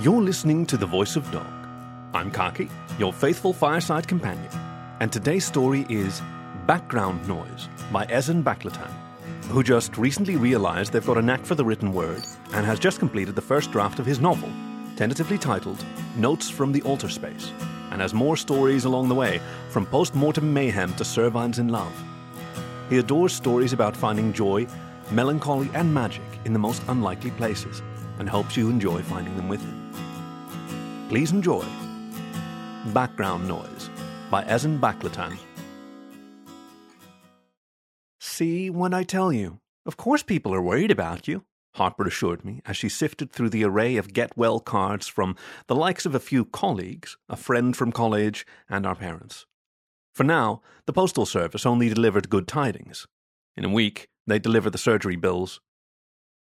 You're listening to The Voice of Dog. I'm Khaki, your faithful fireside companion, and today's story is Background Noise by Ezen Baklattan, who just recently realized they've got a knack for the written word and has just completed the first draft of his novel, tentatively titled Notes from the Alterspace, and has more stories along the way, from post mortem mayhem to Cervines in Love. He adores stories about finding joy, melancholy, and magic in the most unlikely places, and hopes you enjoy finding them with him. Please enjoy Background Noise by Ezen Baklattan. See when I tell you. Of course, people are worried about you, Harper assured me as she sifted through the array of get well cards from the likes of a few colleagues, a friend from college, and our parents. For now, the Postal Service only delivered good tidings. In a week, they'd deliver the surgery bills.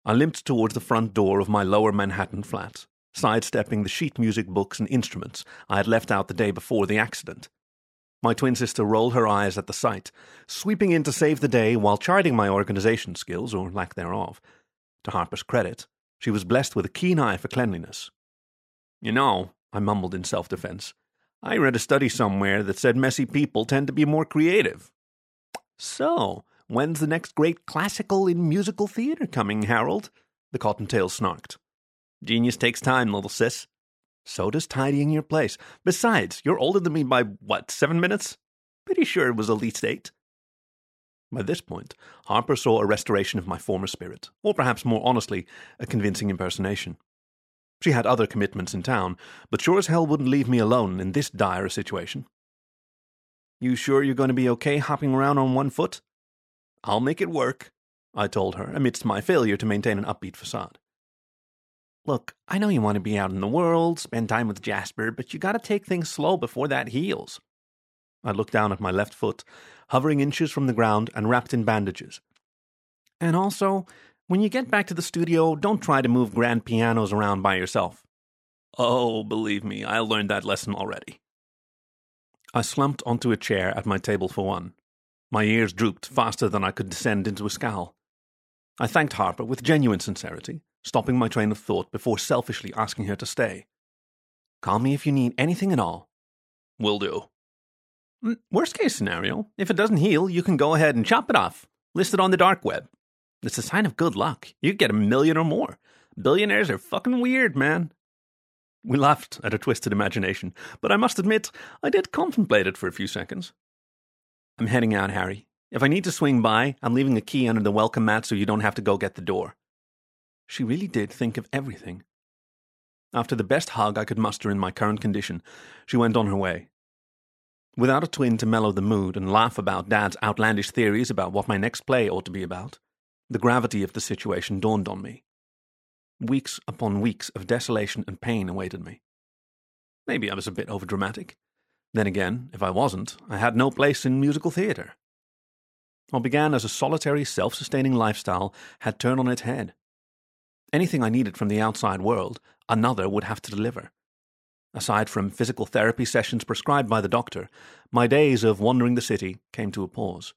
I limped towards the front door of my lower Manhattan flat sidestepping the sheet music books and instruments I had left out the day before the accident. My twin sister rolled her eyes at the sight, sweeping in to save the day while chiding my organization skills, or lack thereof. To Harper's credit, she was blessed with a keen eye for cleanliness. You know, I mumbled in self defense, I read a study somewhere that said messy people tend to be more creative. So, when's the next great classical in musical theater coming, Harold? The cottontail snarked. Genius takes time, little sis. So does tidying your place. Besides, you're older than me by, what, seven minutes? Pretty sure it was at least eight. By this point, Harper saw a restoration of my former spirit, or perhaps more honestly, a convincing impersonation. She had other commitments in town, but sure as hell wouldn't leave me alone in this dire situation. You sure you're going to be okay hopping around on one foot? I'll make it work, I told her, amidst my failure to maintain an upbeat facade. Look, I know you want to be out in the world, spend time with Jasper, but you gotta take things slow before that heals. I looked down at my left foot, hovering inches from the ground and wrapped in bandages. And also, when you get back to the studio, don't try to move grand pianos around by yourself. Oh, believe me, I learned that lesson already. I slumped onto a chair at my table for one. My ears drooped faster than I could descend into a scowl. I thanked Harper with genuine sincerity stopping my train of thought before selfishly asking her to stay. Call me if you need anything at all. Will do. Mm, worst case scenario, if it doesn't heal, you can go ahead and chop it off. List it on the dark web. It's a sign of good luck. You get a million or more. Billionaires are fucking weird, man. We laughed at her twisted imagination, but I must admit, I did contemplate it for a few seconds. I'm heading out, Harry. If I need to swing by, I'm leaving a key under the welcome mat so you don't have to go get the door. She really did think of everything. After the best hug I could muster in my current condition, she went on her way. Without a twin to mellow the mood and laugh about Dad's outlandish theories about what my next play ought to be about, the gravity of the situation dawned on me. Weeks upon weeks of desolation and pain awaited me. Maybe I was a bit overdramatic. Then again, if I wasn't, I had no place in musical theatre. What began as a solitary, self sustaining lifestyle had turned on its head. Anything I needed from the outside world, another would have to deliver. Aside from physical therapy sessions prescribed by the doctor, my days of wandering the city came to a pause.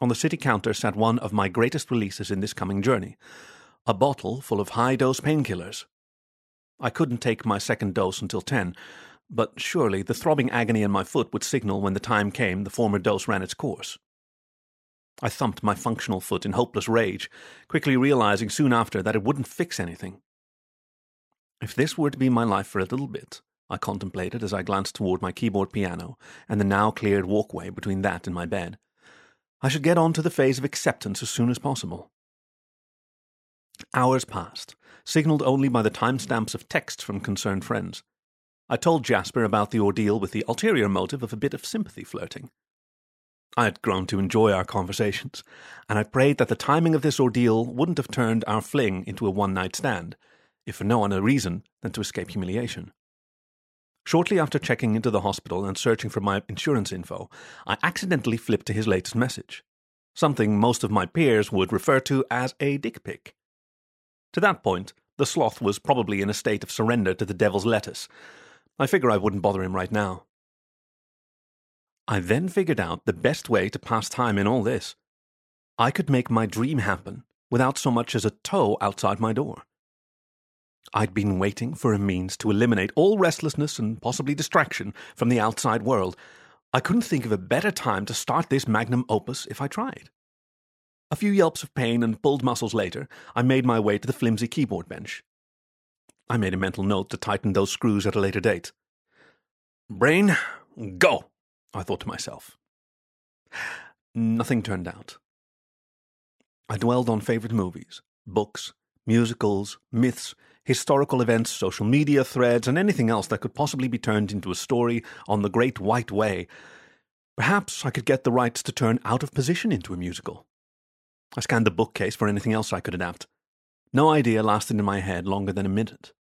On the city counter sat one of my greatest releases in this coming journey a bottle full of high dose painkillers. I couldn't take my second dose until 10, but surely the throbbing agony in my foot would signal when the time came the former dose ran its course. I thumped my functional foot in hopeless rage, quickly realizing soon after that it wouldn't fix anything. If this were to be my life for a little bit, I contemplated as I glanced toward my keyboard piano and the now cleared walkway between that and my bed, I should get on to the phase of acceptance as soon as possible. Hours passed, signaled only by the timestamps of texts from concerned friends. I told Jasper about the ordeal with the ulterior motive of a bit of sympathy flirting. I had grown to enjoy our conversations, and I prayed that the timing of this ordeal wouldn't have turned our fling into a one night stand, if for no other reason than to escape humiliation. Shortly after checking into the hospital and searching for my insurance info, I accidentally flipped to his latest message, something most of my peers would refer to as a dick pic. To that point, the sloth was probably in a state of surrender to the devil's lettuce. I figure I wouldn't bother him right now. I then figured out the best way to pass time in all this. I could make my dream happen without so much as a toe outside my door. I'd been waiting for a means to eliminate all restlessness and possibly distraction from the outside world. I couldn't think of a better time to start this magnum opus if I tried. A few yelps of pain and pulled muscles later, I made my way to the flimsy keyboard bench. I made a mental note to tighten those screws at a later date. Brain, go, I thought to myself. Nothing turned out. I dwelled on favorite movies, books, musicals, myths, historical events, social media threads, and anything else that could possibly be turned into a story on the Great White Way. Perhaps I could get the rights to turn Out of Position into a musical. I scanned the bookcase for anything else I could adapt. No idea lasted in my head longer than a minute.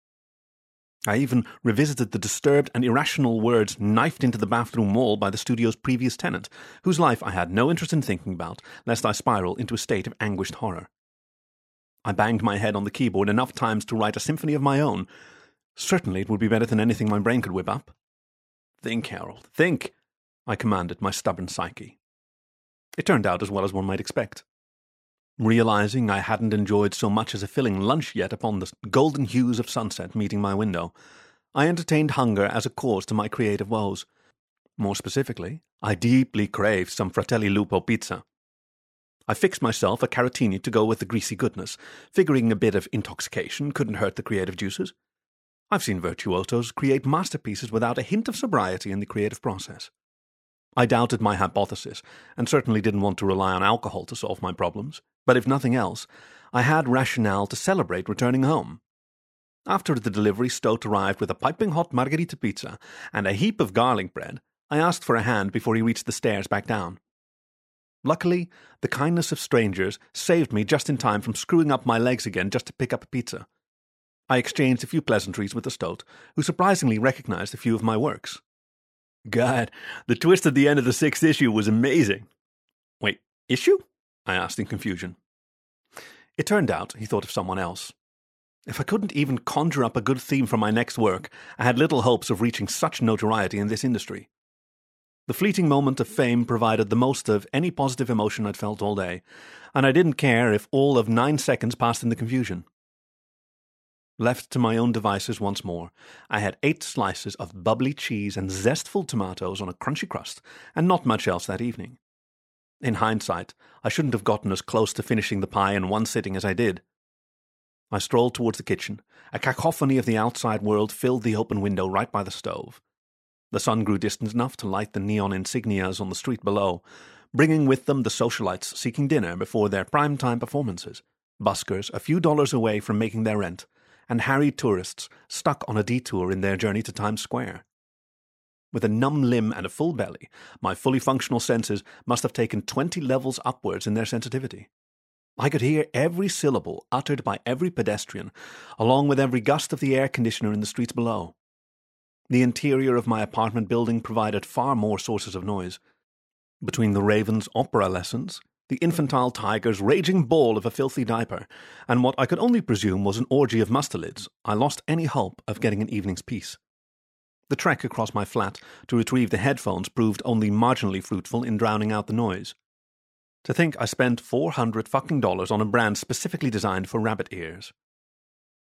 I even revisited the disturbed and irrational words knifed into the bathroom wall by the studio's previous tenant, whose life I had no interest in thinking about, lest I spiral into a state of anguished horror. I banged my head on the keyboard enough times to write a symphony of my own. Certainly it would be better than anything my brain could whip up. Think, Harold, think, I commanded my stubborn psyche. It turned out as well as one might expect. Realizing I hadn't enjoyed so much as a filling lunch yet upon the golden hues of sunset meeting my window, I entertained hunger as a cause to my creative woes. More specifically, I deeply craved some Fratelli Lupo pizza. I fixed myself a caratini to go with the greasy goodness, figuring a bit of intoxication couldn't hurt the creative juices. I've seen virtuosos create masterpieces without a hint of sobriety in the creative process. I doubted my hypothesis, and certainly didn't want to rely on alcohol to solve my problems, but if nothing else, I had rationale to celebrate returning home. After the delivery, Stoat arrived with a piping hot margherita pizza and a heap of garlic bread. I asked for a hand before he reached the stairs back down. Luckily, the kindness of strangers saved me just in time from screwing up my legs again just to pick up a pizza. I exchanged a few pleasantries with the Stoat, who surprisingly recognized a few of my works. God, the twist at the end of the sixth issue was amazing. Wait, issue? I asked in confusion. It turned out he thought of someone else. If I couldn't even conjure up a good theme for my next work, I had little hopes of reaching such notoriety in this industry. The fleeting moment of fame provided the most of any positive emotion I'd felt all day, and I didn't care if all of nine seconds passed in the confusion. Left to my own devices once more, I had eight slices of bubbly cheese and zestful tomatoes on a crunchy crust, and not much else that evening. In hindsight, I shouldn't have gotten as close to finishing the pie in one sitting as I did. I strolled towards the kitchen. A cacophony of the outside world filled the open window right by the stove. The sun grew distant enough to light the neon insignias on the street below, bringing with them the socialites seeking dinner before their prime time performances, buskers a few dollars away from making their rent, and harried tourists stuck on a detour in their journey to Times Square. With a numb limb and a full belly, my fully functional senses must have taken twenty levels upwards in their sensitivity. I could hear every syllable uttered by every pedestrian, along with every gust of the air conditioner in the streets below. The interior of my apartment building provided far more sources of noise. Between the raven's opera lessons, the infantile tiger's raging ball of a filthy diaper, and what I could only presume was an orgy of mustelids, I lost any hope of getting an evening's peace. The trek across my flat to retrieve the headphones proved only marginally fruitful in drowning out the noise. To think I spent four hundred fucking dollars on a brand specifically designed for rabbit ears.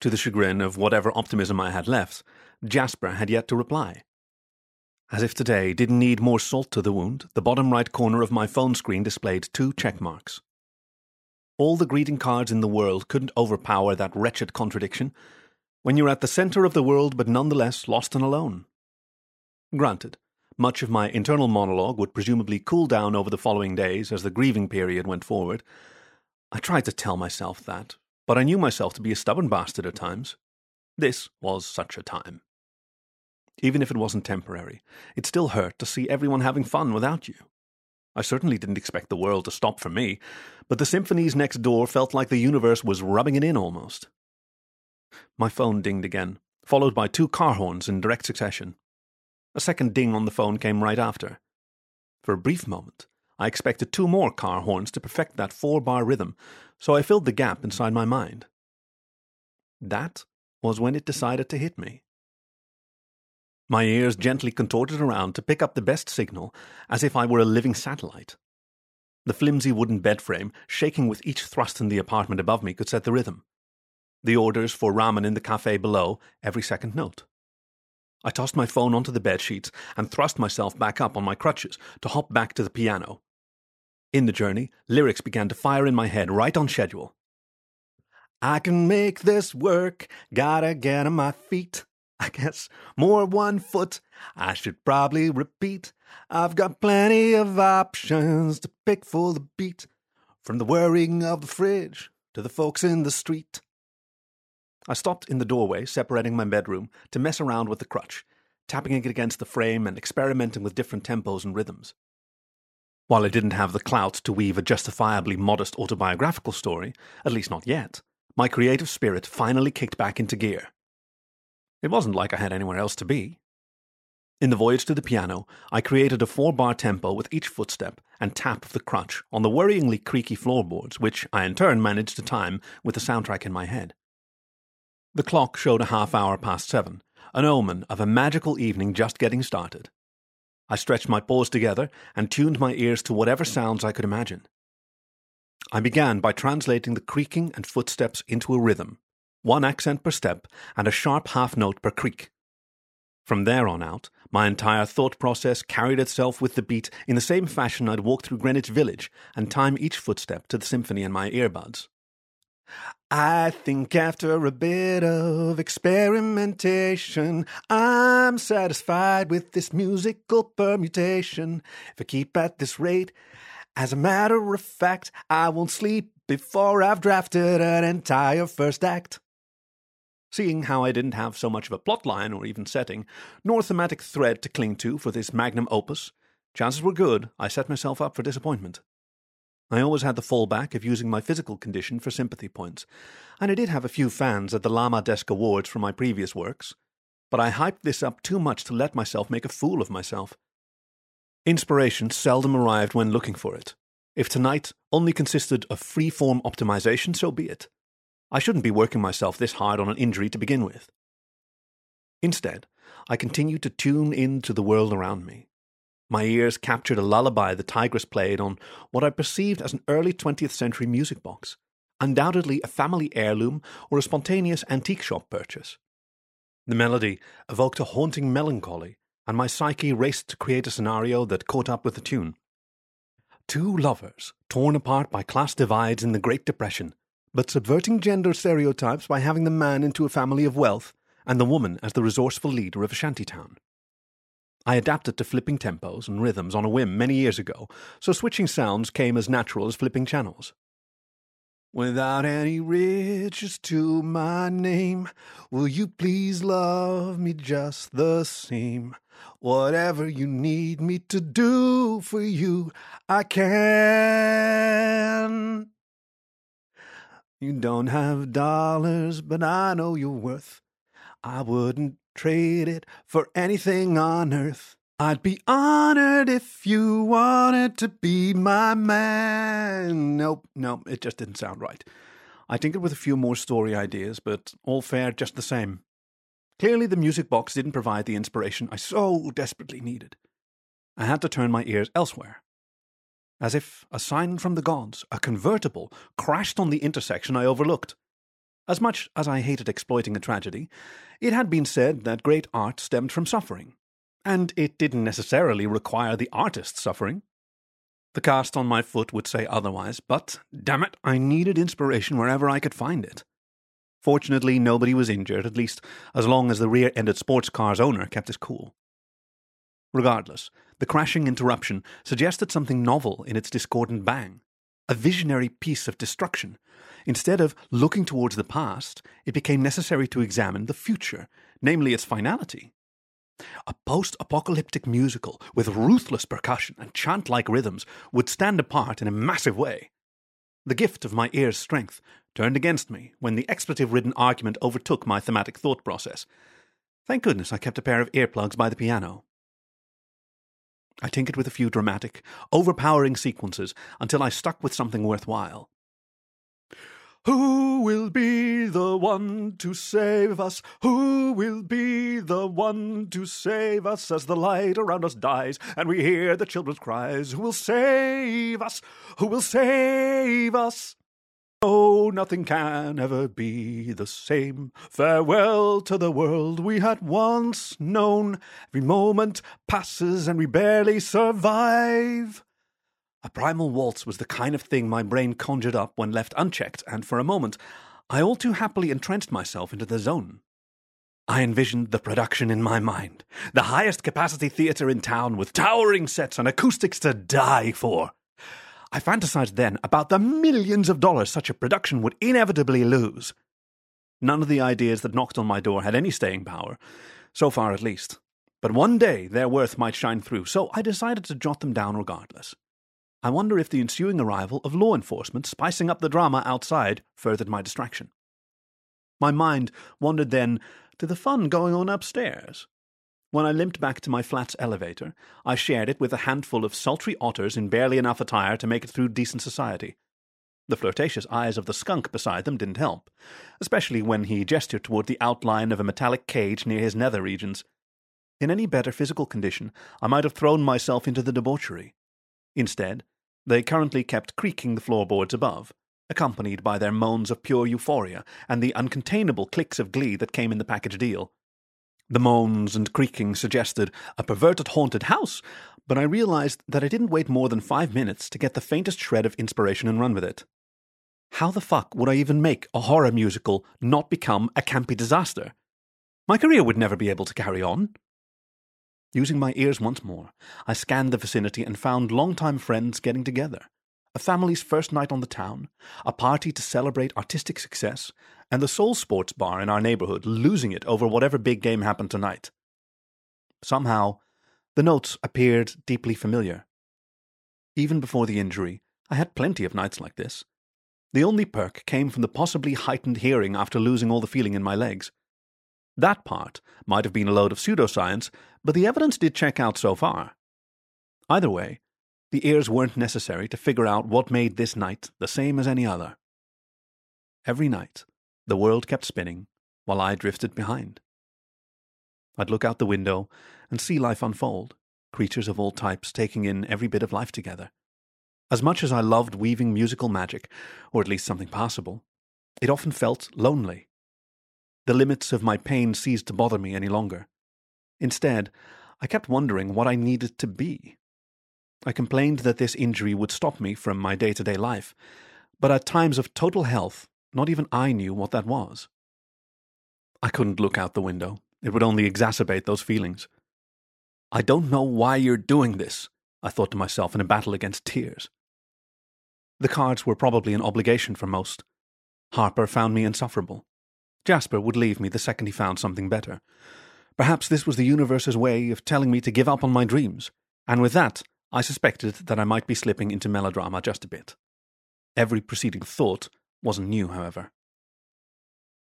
To the chagrin of whatever optimism I had left, Jasper had yet to reply. As if today didn't need more salt to the wound, the bottom right corner of my phone screen displayed two check marks. All the greeting cards in the world couldn't overpower that wretched contradiction when you're at the center of the world but nonetheless lost and alone. Granted, much of my internal monologue would presumably cool down over the following days as the grieving period went forward. I tried to tell myself that, but I knew myself to be a stubborn bastard at times. This was such a time. Even if it wasn't temporary, it still hurt to see everyone having fun without you. I certainly didn't expect the world to stop for me, but the symphonies next door felt like the universe was rubbing it in almost. My phone dinged again, followed by two car horns in direct succession. A second ding on the phone came right after. For a brief moment, I expected two more car horns to perfect that four bar rhythm, so I filled the gap inside my mind. That was when it decided to hit me. My ears gently contorted around to pick up the best signal, as if I were a living satellite. The flimsy wooden bed frame, shaking with each thrust in the apartment above me, could set the rhythm. the orders for ramen in the cafe below every second note. I tossed my phone onto the bed sheets and thrust myself back up on my crutches to hop back to the piano. In the journey, lyrics began to fire in my head right on schedule. I can make this work, gotta get on my feet. I guess more one foot, I should probably repeat. I've got plenty of options to pick for the beat, from the whirring of the fridge to the folks in the street. I stopped in the doorway separating my bedroom to mess around with the crutch, tapping it against the frame and experimenting with different tempos and rhythms. While I didn't have the clout to weave a justifiably modest autobiographical story, at least not yet, my creative spirit finally kicked back into gear. It wasn't like I had anywhere else to be. In the voyage to the piano, I created a four bar tempo with each footstep and tap of the crutch on the worryingly creaky floorboards, which I in turn managed to time with the soundtrack in my head. The clock showed a half hour past seven, an omen of a magical evening just getting started. I stretched my paws together and tuned my ears to whatever sounds I could imagine. I began by translating the creaking and footsteps into a rhythm, one accent per step and a sharp half note per creak. From there on out, my entire thought process carried itself with the beat in the same fashion I'd walk through Greenwich Village and time each footstep to the symphony in my earbuds. I think after a bit of experimentation, I'm satisfied with this musical permutation. If I keep at this rate, as a matter of fact, I won't sleep before I've drafted an entire first act. Seeing how I didn't have so much of a plot line or even setting, nor thematic thread to cling to for this magnum opus, chances were good I set myself up for disappointment. I always had the fallback of using my physical condition for sympathy points, and I did have a few fans at the Lama Desk Awards for my previous works, but I hyped this up too much to let myself make a fool of myself. Inspiration seldom arrived when looking for it. If tonight only consisted of free form optimization, so be it. I shouldn't be working myself this hard on an injury to begin with. Instead, I continued to tune in to the world around me. My ears captured a lullaby the tigress played on what I perceived as an early 20th century music box, undoubtedly a family heirloom or a spontaneous antique shop purchase. The melody evoked a haunting melancholy, and my psyche raced to create a scenario that caught up with the tune. Two lovers, torn apart by class divides in the Great Depression, but subverting gender stereotypes by having the man into a family of wealth and the woman as the resourceful leader of a shantytown. I adapted to flipping tempos and rhythms on a whim many years ago, so switching sounds came as natural as flipping channels. Without any riches to my name, will you please love me just the same? Whatever you need me to do for you, I can. You don't have dollars, but I know your worth. I wouldn't trade it for anything on earth. I'd be honored if you wanted to be my man. Nope, nope, it just didn't sound right. I tinkered with a few more story ideas, but all fared just the same. Clearly, the music box didn't provide the inspiration I so desperately needed. I had to turn my ears elsewhere. As if a sign from the gods, a convertible crashed on the intersection I overlooked. As much as I hated exploiting a tragedy, it had been said that great art stemmed from suffering, and it didn't necessarily require the artist's suffering. The cast on my foot would say otherwise, but damn it, I needed inspiration wherever I could find it. Fortunately, nobody was injured, at least as long as the rear ended sports car's owner kept his cool. Regardless, the crashing interruption suggested something novel in its discordant bang, a visionary piece of destruction Instead of looking towards the past, it became necessary to examine the future, namely its finality. A post apocalyptic musical with ruthless percussion and chant like rhythms would stand apart in a massive way. The gift of my ear's strength turned against me when the expletive ridden argument overtook my thematic thought process. Thank goodness I kept a pair of earplugs by the piano. I tinkered with a few dramatic, overpowering sequences until I stuck with something worthwhile. Who will be the one to save us? Who will be the one to save us as the light around us dies and we hear the children's cries? Who will save us? Who will save us? Oh, nothing can ever be the same. Farewell to the world we had once known. Every moment passes and we barely survive. A primal waltz was the kind of thing my brain conjured up when left unchecked, and for a moment I all too happily entrenched myself into the zone. I envisioned the production in my mind the highest capacity theatre in town with towering sets and acoustics to die for. I fantasized then about the millions of dollars such a production would inevitably lose. None of the ideas that knocked on my door had any staying power, so far at least. But one day their worth might shine through, so I decided to jot them down regardless. I wonder if the ensuing arrival of law enforcement spicing up the drama outside furthered my distraction. My mind wandered then to the fun going on upstairs. When I limped back to my flat's elevator, I shared it with a handful of sultry otters in barely enough attire to make it through decent society. The flirtatious eyes of the skunk beside them didn't help, especially when he gestured toward the outline of a metallic cage near his nether regions. In any better physical condition, I might have thrown myself into the debauchery. Instead, they currently kept creaking the floorboards above, accompanied by their moans of pure euphoria and the uncontainable clicks of glee that came in the package deal. The moans and creaking suggested a perverted haunted house, but I realized that I didn't wait more than five minutes to get the faintest shred of inspiration and run with it. How the fuck would I even make a horror musical not become a campy disaster? My career would never be able to carry on. Using my ears once more, I scanned the vicinity and found longtime friends getting together a family's first night on the town, a party to celebrate artistic success, and the sole sports bar in our neighborhood losing it over whatever big game happened tonight. Somehow, the notes appeared deeply familiar. Even before the injury, I had plenty of nights like this. The only perk came from the possibly heightened hearing after losing all the feeling in my legs. That part might have been a load of pseudoscience, but the evidence did check out so far. Either way, the ears weren't necessary to figure out what made this night the same as any other. Every night, the world kept spinning while I drifted behind. I'd look out the window and see life unfold, creatures of all types taking in every bit of life together. As much as I loved weaving musical magic, or at least something passable, it often felt lonely. The limits of my pain ceased to bother me any longer. Instead, I kept wondering what I needed to be I complained that this injury would stop me from my day to day life, but at times of total health, not even I knew what that was. I couldn't look out the window. It would only exacerbate those feelings. I don't know why you're doing this, I thought to myself in a battle against tears. The cards were probably an obligation for most. Harper found me insufferable. Jasper would leave me the second he found something better. Perhaps this was the universe's way of telling me to give up on my dreams, and with that, I suspected that I might be slipping into melodrama just a bit. Every preceding thought wasn't new, however.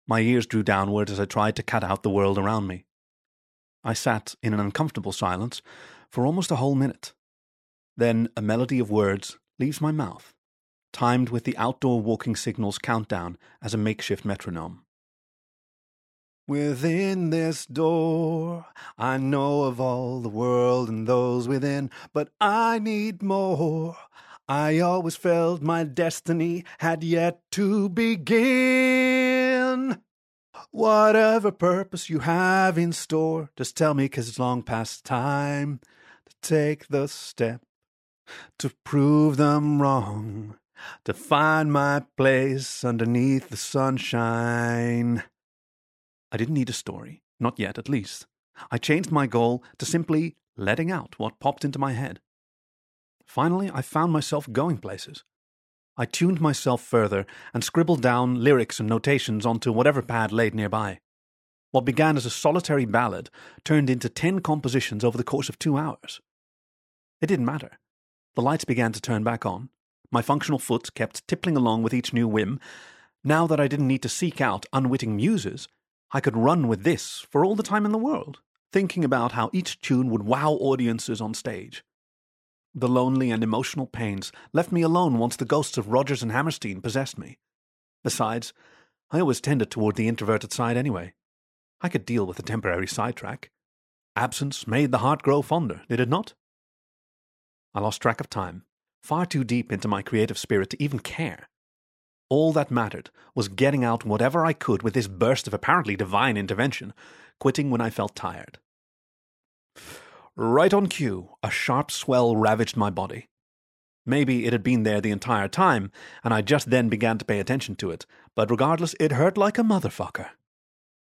My ears drew downward as I tried to cut out the world around me. I sat in an uncomfortable silence for almost a whole minute. Then a melody of words leaves my mouth, timed with the outdoor walking signal's countdown as a makeshift metronome. Within this door, I know of all the world and those within, but I need more. I always felt my destiny had yet to begin. Whatever purpose you have in store, just tell me, cause it's long past time to take the step to prove them wrong, to find my place underneath the sunshine. I didn't need a story, not yet at least. I changed my goal to simply letting out what popped into my head. Finally, I found myself going places. I tuned myself further and scribbled down lyrics and notations onto whatever pad laid nearby. What began as a solitary ballad turned into ten compositions over the course of two hours. It didn't matter. The lights began to turn back on. My functional foot kept tippling along with each new whim. Now that I didn't need to seek out unwitting muses, I could run with this for all the time in the world, thinking about how each tune would wow audiences on stage. The lonely and emotional pains left me alone once the ghosts of Rodgers and Hammerstein possessed me. Besides, I always tended toward the introverted side anyway. I could deal with a temporary sidetrack. Absence made the heart grow fonder, did it not? I lost track of time, far too deep into my creative spirit to even care. All that mattered was getting out whatever I could with this burst of apparently divine intervention, quitting when I felt tired. Right on cue, a sharp swell ravaged my body. Maybe it had been there the entire time, and I just then began to pay attention to it, but regardless, it hurt like a motherfucker.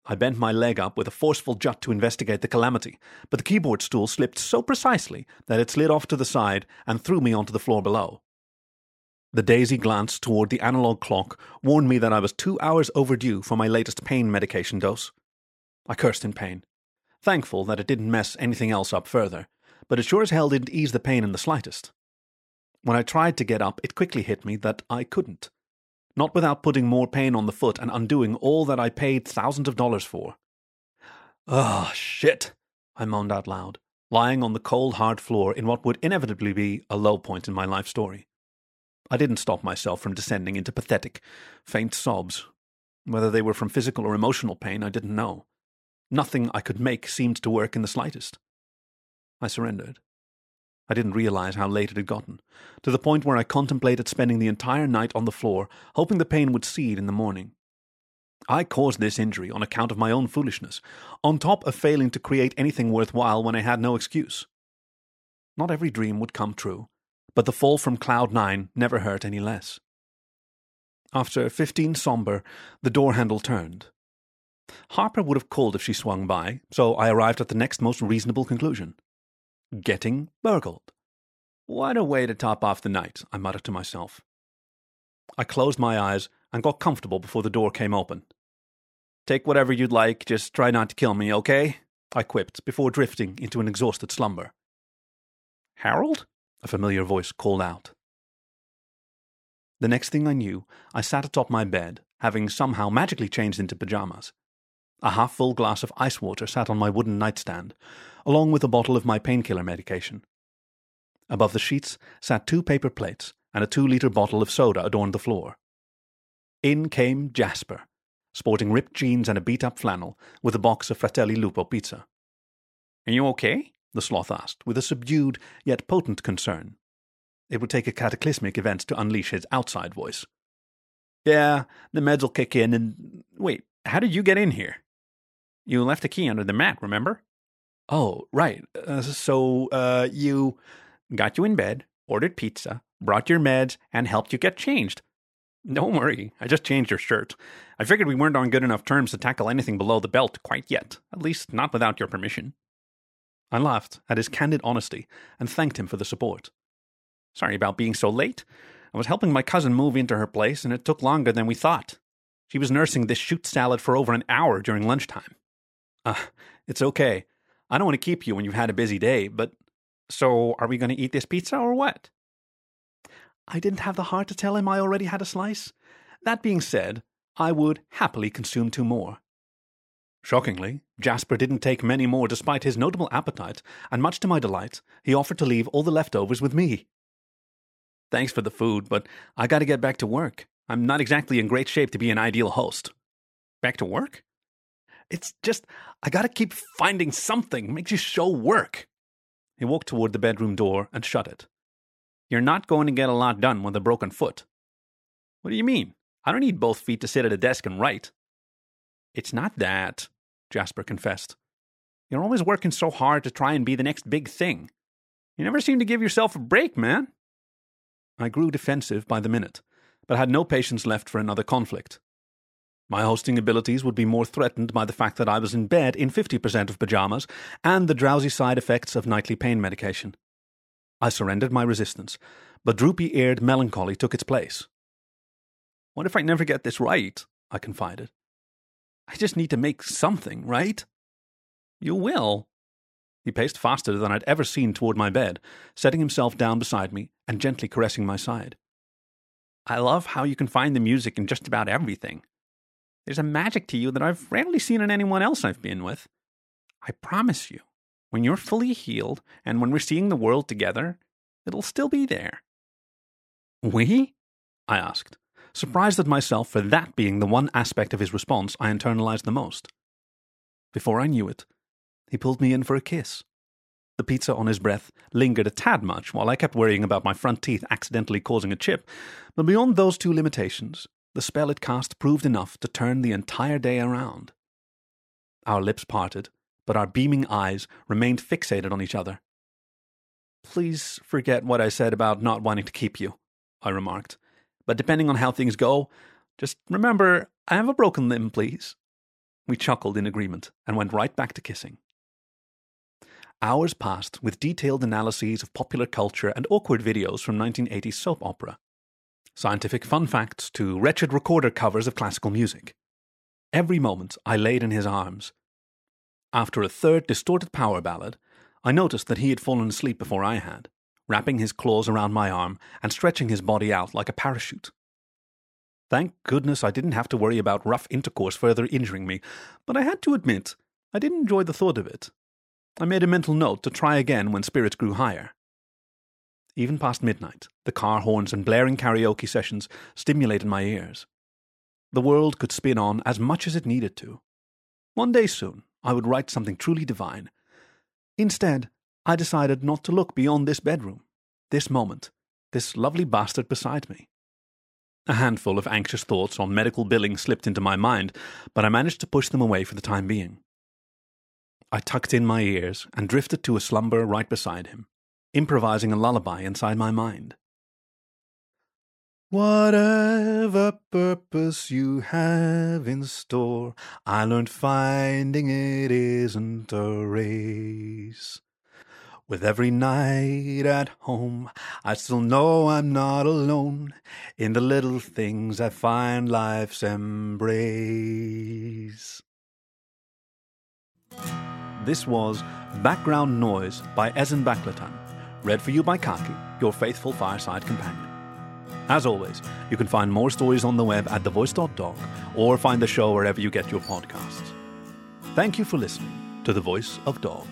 I bent my leg up with a forceful jut to investigate the calamity, but the keyboard stool slipped so precisely that it slid off to the side and threw me onto the floor below. The daisy glance toward the analog clock warned me that I was two hours overdue for my latest pain medication dose. I cursed in pain, thankful that it didn't mess anything else up further, but it sure as hell didn't ease the pain in the slightest. When I tried to get up, it quickly hit me that I couldn't. Not without putting more pain on the foot and undoing all that I paid thousands of dollars for. Ah, oh, shit, I moaned out loud, lying on the cold, hard floor in what would inevitably be a low point in my life story. I didn't stop myself from descending into pathetic, faint sobs. Whether they were from physical or emotional pain, I didn't know. Nothing I could make seemed to work in the slightest. I surrendered. I didn't realize how late it had gotten, to the point where I contemplated spending the entire night on the floor, hoping the pain would cede in the morning. I caused this injury on account of my own foolishness, on top of failing to create anything worthwhile when I had no excuse. Not every dream would come true, but the fall from Cloud Nine never hurt any less. After fifteen somber, the door handle turned. Harper would have called if she swung by, so I arrived at the next most reasonable conclusion. Getting burgled. What a way to top off the night, I muttered to myself. I closed my eyes and got comfortable before the door came open. Take whatever you'd like, just try not to kill me, okay? I quipped before drifting into an exhausted slumber. Harold? A familiar voice called out. The next thing I knew, I sat atop my bed, having somehow magically changed into pajamas. A half full glass of ice water sat on my wooden nightstand, along with a bottle of my painkiller medication. Above the sheets sat two paper plates, and a two liter bottle of soda adorned the floor. In came Jasper, sporting ripped jeans and a beat up flannel, with a box of Fratelli Lupo pizza. Are you okay? The sloth asked, with a subdued yet potent concern. It would take a cataclysmic event to unleash his outside voice. Yeah, the meds will kick in and. Wait, how did you get in here? You left a key under the mat, remember? Oh, right. Uh, so, uh, you. Got you in bed, ordered pizza, brought your meds, and helped you get changed. Don't worry, I just changed your shirt. I figured we weren't on good enough terms to tackle anything below the belt quite yet, at least not without your permission. I laughed at his candid honesty and thanked him for the support. Sorry about being so late. I was helping my cousin move into her place, and it took longer than we thought. She was nursing this shoot salad for over an hour during lunchtime. Ah, uh, it's okay. I don't want to keep you when you've had a busy day, but so are we going to eat this pizza or what? I didn't have the heart to tell him I already had a slice. That being said, I would happily consume two more. Shockingly, Jasper didn't take many more despite his notable appetite, and much to my delight, he offered to leave all the leftovers with me. Thanks for the food, but I gotta get back to work. I'm not exactly in great shape to be an ideal host. Back to work? It's just, I gotta keep finding something makes you show work. He walked toward the bedroom door and shut it. You're not going to get a lot done with a broken foot. What do you mean? I don't need both feet to sit at a desk and write. It's not that. Jasper confessed. You're always working so hard to try and be the next big thing. You never seem to give yourself a break, man. I grew defensive by the minute, but had no patience left for another conflict. My hosting abilities would be more threatened by the fact that I was in bed in 50% of pajamas and the drowsy side effects of nightly pain medication. I surrendered my resistance, but droopy eared melancholy took its place. What if I never get this right? I confided. I just need to make something, right? You will. He paced faster than I'd ever seen toward my bed, setting himself down beside me and gently caressing my side. I love how you can find the music in just about everything. There's a magic to you that I've rarely seen in anyone else I've been with. I promise you, when you're fully healed and when we're seeing the world together, it'll still be there. We? I asked surprised at myself for that being the one aspect of his response I internalized the most. Before I knew it, he pulled me in for a kiss. The pizza on his breath lingered a tad much while I kept worrying about my front teeth accidentally causing a chip, but beyond those two limitations, the spell it cast proved enough to turn the entire day around. Our lips parted, but our beaming eyes remained fixated on each other. Please forget what I said about not wanting to keep you, I remarked. But depending on how things go, just remember I have a broken limb, please. We chuckled in agreement and went right back to kissing. Hours passed with detailed analyses of popular culture and awkward videos from 1980s soap opera, scientific fun facts to wretched recorder covers of classical music. Every moment I laid in his arms. After a third distorted power ballad, I noticed that he had fallen asleep before I had, wrapping his claws around my arm and stretching his body out like a parachute. Thank goodness I didn't have to worry about rough intercourse further injuring me, but I had to admit I did enjoy the thought of it. I made a mental note to try again when spirits grew higher. Even past midnight, the car horns and blaring karaoke sessions stimulated my ears. The world could spin on as much as it needed to. One day soon, I would write something truly divine. Instead, I decided not to look beyond this bedroom, this moment, this lovely bastard beside me. A handful of anxious thoughts on medical billing slipped into my mind, but I managed to push them away for the time being. I tucked in my ears and drifted to a slumber right beside him, improvising a lullaby inside my mind. Whatever purpose you have in store, I learned finding it isn't a race. With every night at home, I still know I'm not alone. In the little things I find life's embrace. This was Background Noise by Ezen Baklattan, read for you by Khaki, your faithful fireside companion. As always, you can find more stories on the web at thevoice.dog or find the show wherever you get your podcasts. Thank you for listening to The Voice of Dog.